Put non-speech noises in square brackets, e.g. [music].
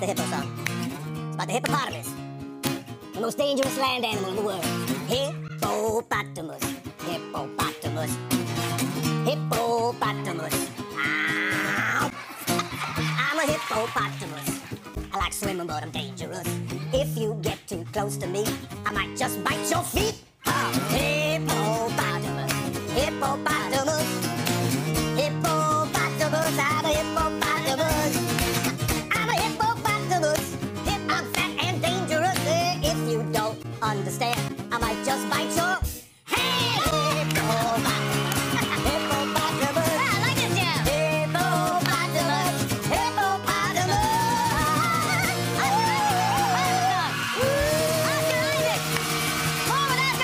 the hippo song. It's about the hippopotamus, the most dangerous land animal in the world. Hippopotamus, hippopotamus, hippopotamus. [laughs] I'm a hippopotamus. I like swimming, but I'm dangerous. If you get too close to me, I might just bite your feet. Oh, hippopotamus, hippopotamus. understand. I might just bite your hand.